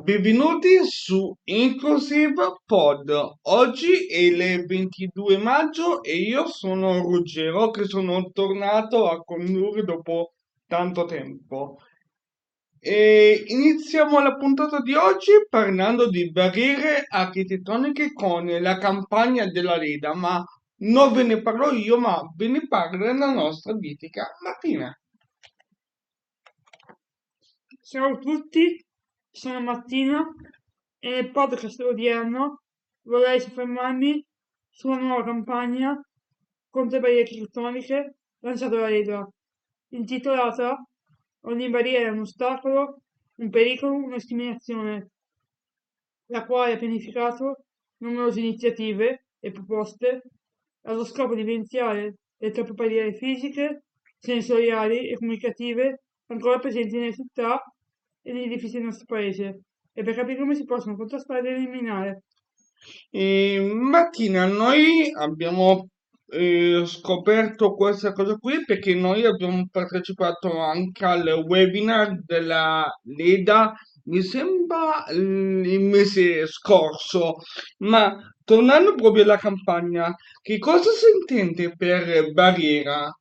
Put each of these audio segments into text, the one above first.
Benvenuti su Inclusive Pod. Oggi è il 22 maggio e io sono Ruggero che sono tornato a condurre dopo tanto tempo. E iniziamo la puntata di oggi parlando di barriere architettoniche con la campagna della Leda, ma non ve ne parlo io, ma ve ne parla la nostra mitica Martina. Ciao a tutti, sono Martina e nel podcast odierno vorrei soffermarmi sulla nuova campagna contro le barriere architettoniche lanciata da Lega, intitolata Ogni barriera è un ostacolo, un pericolo, una discriminazione, la quale ha pianificato numerose iniziative e proposte allo scopo di evidenziare le troppe barriere fisiche, sensoriali e comunicative ancora presenti nelle città e negli edifici del nostro paese e per capire come si possono contrastare ed eliminare. E Martina, noi abbiamo eh, scoperto questa cosa qui perché noi abbiamo partecipato anche al webinar della Leda, mi sembra il mese scorso, ma tornando proprio alla campagna, che cosa si intende per barriera?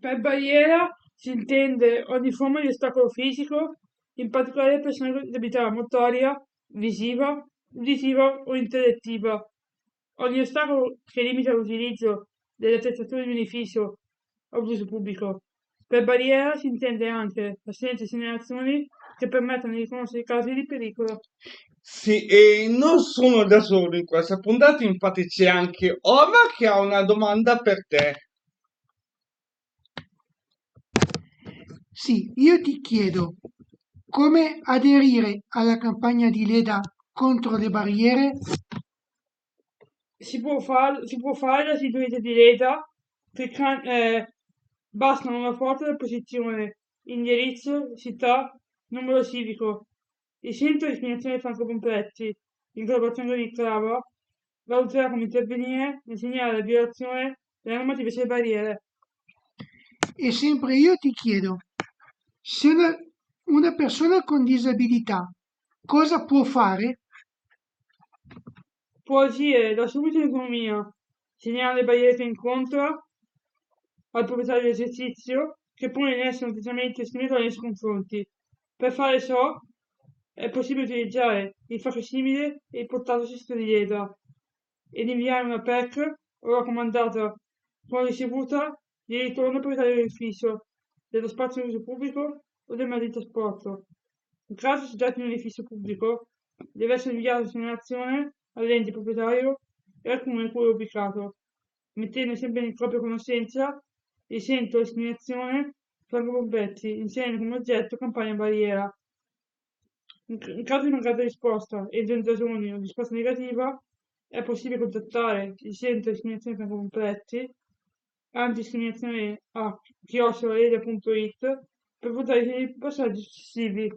Per barriera si intende ogni forma di ostacolo fisico, in particolare persone con disabilità motoria, visiva, uditiva o intellettiva. Ogni ostacolo che limita l'utilizzo delle attrezzature di un edificio o uso pubblico. Per barriera si intende anche l'assenza di segnalazioni che permettono di riconoscere i casi di pericolo. Sì, e non sono da solo in questa puntata, infatti c'è anche Ova che ha una domanda per te. Sì, io ti chiedo come aderire alla campagna di Leda contro le barriere? Si può, far, si può fare sito internet di Leda, cliccando, eh, basta una foto della posizione, indirizzo, città, numero civico. Il centro di discriminazione Franco Pompetti, in collaborazione con il Crava, valuterà come intervenire nel segnale la violazione delle normative sulle barriere. E sempre io ti chiedo, se una, persona con disabilità cosa può fare? Può agire da subito in economia, segnalare le barriere che incontra al proprietario dell'esercizio che pone in essere trattamento discriminatorio nei suoi confronti. Per fare ciò è possibile utilizzare il facsimile e il portato sistema di dieta ed inviare una PEC o raccomandata con ricevuta di ritorno al proprietario dell'edificio, dello spazio di uso pubblico o del mezzo di trasporto. In caso tratti di un edificio pubblico, deve essere inviata la segnalazione all'ente proprietario e al comune in cui è ubicato, mettendo sempre in propria conoscenza il centro di discriminazione Franco Bombetti, inserendo come oggetto campagna barriera. In, in caso di mancata risposta e di giorni o risposta negativa, è possibile contattare il centro di discriminazione Franco Bombetti antidiscriminazione a chiocciolalega.it per votare i passaggi successivi.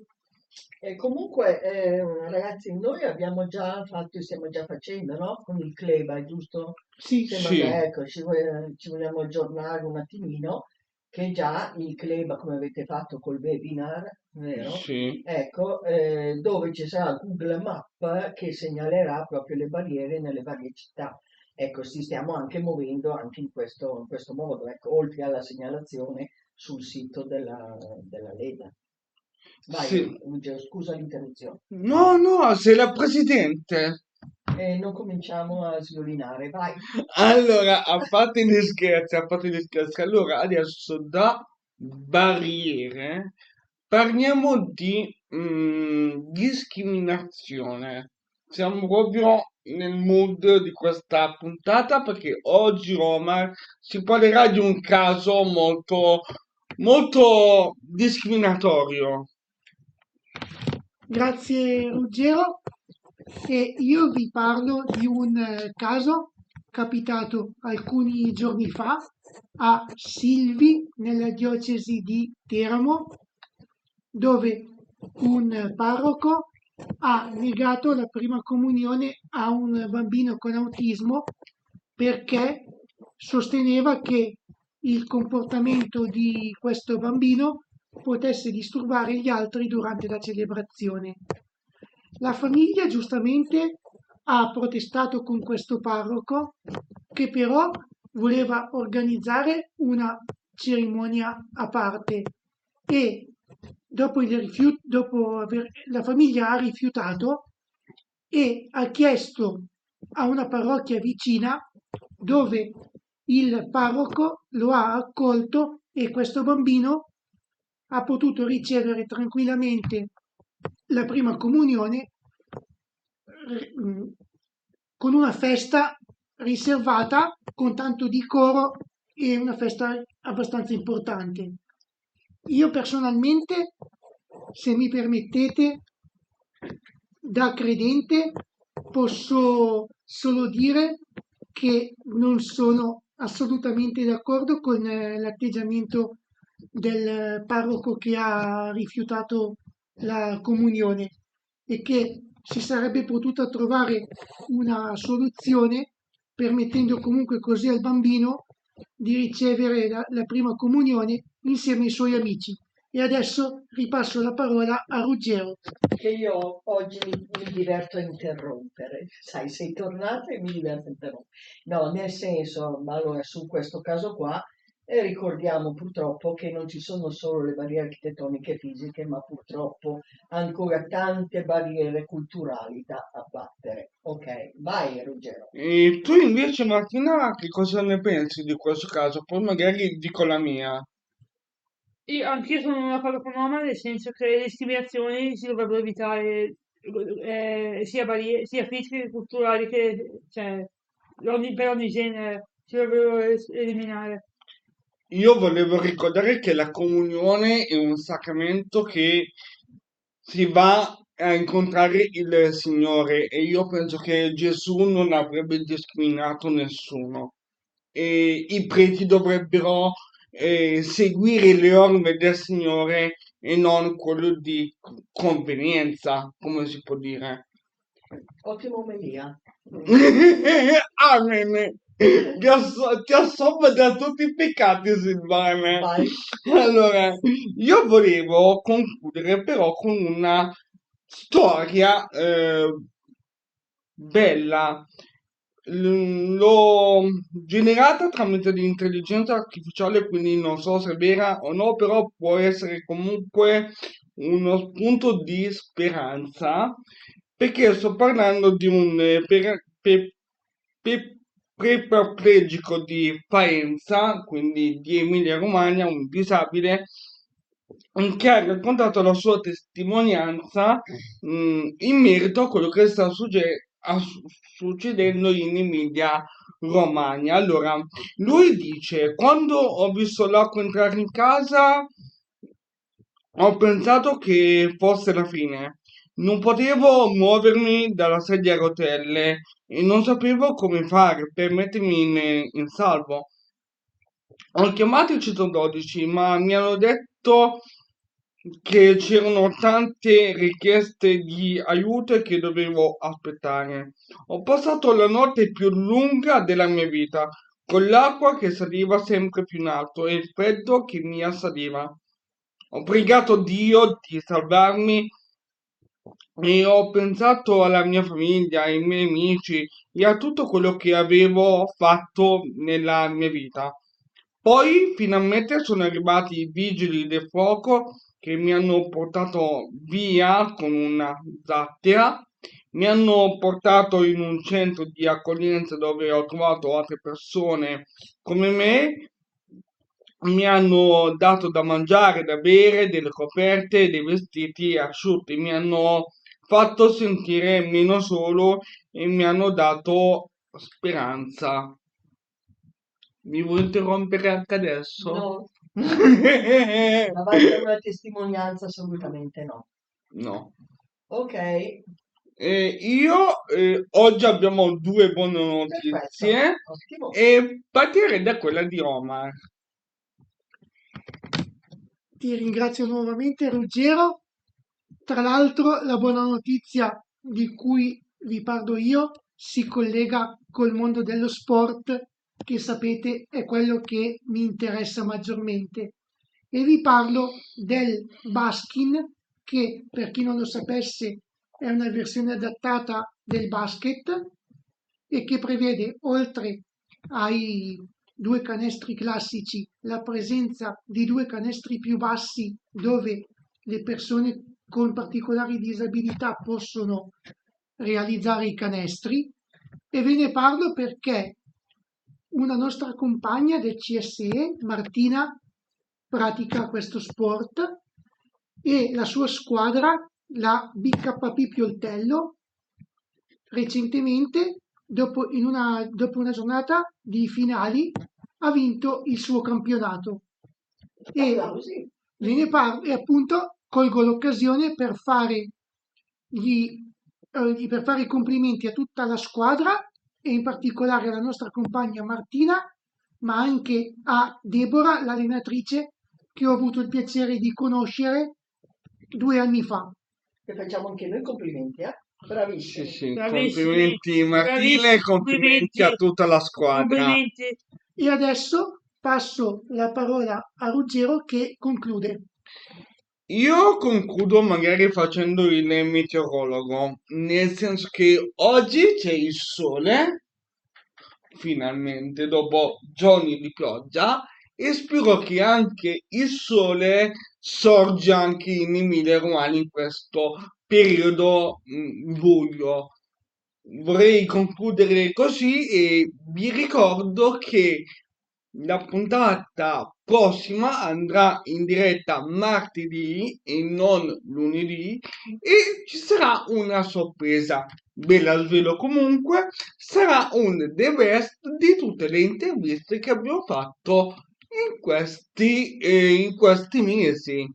E comunque, eh, ragazzi, noi abbiamo già fatto, stiamo già facendo, no? Con il Cleba, giusto? Sì, Sembra Sì. che, ecco, ci, vog- ci vogliamo aggiornare un attimino, che già il Cleba, come avete fatto col webinar, vero? Sì. Ecco, eh, dove ci sarà Google Map che segnalerà proprio le barriere nelle varie città. Ecco, ci stiamo anche muovendo anche in questo, in questo modo, ecco, oltre alla segnalazione sul sito della, della Lega. Vai, Sì. Ruggero, scusa l'interruzione. No, no, sei la presidente. E non cominciamo a sviolinare, vai. Allora, a parte gli scherzi, a parte gli scherzi, allora adesso da barriere parliamo di mm, discriminazione. Siamo proprio nel mood di questa puntata perché oggi Omar si parlerà di un caso molto, molto discriminatorio. grazie Ruggero. E io vi parlo di un eh, caso capitato alcuni giorni fa a Silvi, nella diocesi di Teramo, dove un parroco ha negato la prima comunione a un bambino con autismo perché sosteneva che il comportamento di questo bambino potesse disturbare gli altri durante la celebrazione. La famiglia giustamente ha protestato con questo parroco che però voleva organizzare una cerimonia a parte e dopo, il rifiut- dopo aver, la famiglia ha rifiutato e ha chiesto a una parrocchia vicina dove il parroco lo ha accolto e questo bambino ha potuto ricevere tranquillamente la prima comunione con una festa riservata con tanto di coro e una festa abbastanza importante. Io personalmente, se mi permettete, da credente posso solo dire che non sono assolutamente d'accordo con eh, l'atteggiamento del parroco che ha rifiutato la comunione e che si sarebbe potuta trovare una soluzione permettendo comunque così al bambino di ricevere la, la prima comunione insieme ai suoi amici. E adesso ripasso la parola a Ruggero. Che io oggi mi, mi, diverto a interrompere. Sai, sei tornata e mi diverto a interrompere. No, nel senso, allora, su questo caso qua, e ricordiamo purtroppo che non ci sono solo le barriere architettoniche e fisiche, ma purtroppo ancora tante barriere culturali da abbattere. Ok, vai Ruggero. E tu invece Martina, che cosa ne pensi di questo caso? Poi magari dico la mia. Io, anch'io sono d'accordo con Omar, nel senso che le discriminazioni si dovrebbero evitare eh, sia, barriere, sia fisiche che culturali che cioè, ogni, per ogni genere si dovrebbero eliminare. Io volevo ricordare che la comunione è un sacramento che si va a incontrare il Signore e io penso che Gesù non avrebbe discriminato nessuno e i preti dovrebbero eh, seguire le orme del Signore e non quello di convenienza, come si può dire. Ottima omelia. Amen. Ti, asso- ti assolvo da tutti i peccati, Silvana. Vai. Allora, io volevo concludere però con una storia eh, bella l'ho generata tramite l'intelligenza artificiale, quindi non so se è vera o no, però può essere comunque uno spunto di speranza, perché sto parlando di un eh, per, per, paraplegico di Faenza, quindi di Emilia Romagna, un disabile, che ha raccontato la sua testimonianza mh, in merito a quello che sta succedendo succedendo in Emilia Romagna. Allora, lui dice, quando ho visto l'acqua entrare in casa, ho pensato che fosse la fine. Non potevo muovermi dalla sedia a rotelle e non sapevo come fare per mettermi in, in salvo. Ho chiamato il 112, ma mi hanno detto che c'erano tante richieste di aiuto e che dovevo aspettare. Ho passato la notte più lunga della mia vita, con l'acqua che saliva sempre più in alto e il freddo che mi assaliva. Ho pregato Dio di salvarmi e ho pensato alla mia famiglia, ai miei amici e a tutto quello che avevo fatto nella mia vita. Poi finalmente sono arrivati i vigili del fuoco che mi hanno portato via con una zattera, mi hanno portato in un centro di accoglienza dove ho trovato altre persone come me, mi hanno dato da mangiare, da bere, delle coperte, dei vestiti asciutti, mi hanno fatto sentire meno solo e mi hanno dato speranza. Mi vuoi interrompere anche adesso? No. Vai per una testimonianza? Assolutamente no. No. Ok. Eh, io eh, oggi abbiamo due buone notizie e partirei da quella di Omar. Ti ringrazio nuovamente Ruggero. Tra l'altro la buona notizia di cui vi parlo io si collega col mondo dello sport che sapete è quello che mi interessa maggiormente. E vi parlo del Baskin, che per chi non lo sapesse è una versione adattata del basket e che prevede oltre ai due canestri classici la presenza di due canestri più bassi dove le persone con particolari disabilità possono realizzare i canestri. E ve ne parlo perché una nostra compagna del CSE, Martina, pratica questo sport e la sua squadra, la BKP Pioltello, recentemente, dopo, una, dopo una giornata di finali, ha vinto il suo campionato. E ve ne parlo e appunto colgo l'occasione per fare, gli, eh, per fare i complimenti a tutta la squadra e in particolare alla nostra compagna Martina, ma anche a Deborah, l'allenatrice che ho avuto il piacere di conoscere due anni fa. E facciamo anche noi complimenti, eh? Bravissimi. Sì, sì, Bravissimi. complimenti Martina e complimenti a tutta la squadra. Complimenti. E adesso passo la parola a Ruggero che conclude. Io concludo magari facendo il meteorologo, nel senso che oggi c'è il sole, finalmente, dopo giorni di pioggia, e spero che anche il sole sorge anche in Emilia Romagna in questo periodo mm, buio. Vorrei concludere così e vi ricordo che la puntata prossima andrà in diretta martedì e non lunedì e ci sarà una sorpresa. Ve la svelo comunque, sarà un the best di tutte le interviste che abbiamo fatto in questi, eh, in questi mesi.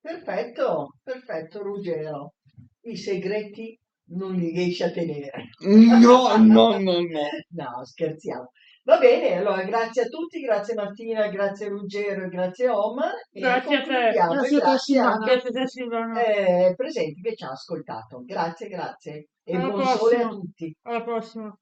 Perfetto, perfetto Ruggero. I segreti non li riesci a tenere. No, no, no, no. No, scherziamo. Va bene, allora grazie a tutti, grazie Martina, grazie Ruggero e grazie Omar. E Grazie a te. Grazie a te, grazie a te Silvana. eh, presenti che ci ha ascoltato. Grazie, grazie. E Alla buon sole a prossima. tutti. Alla prossima.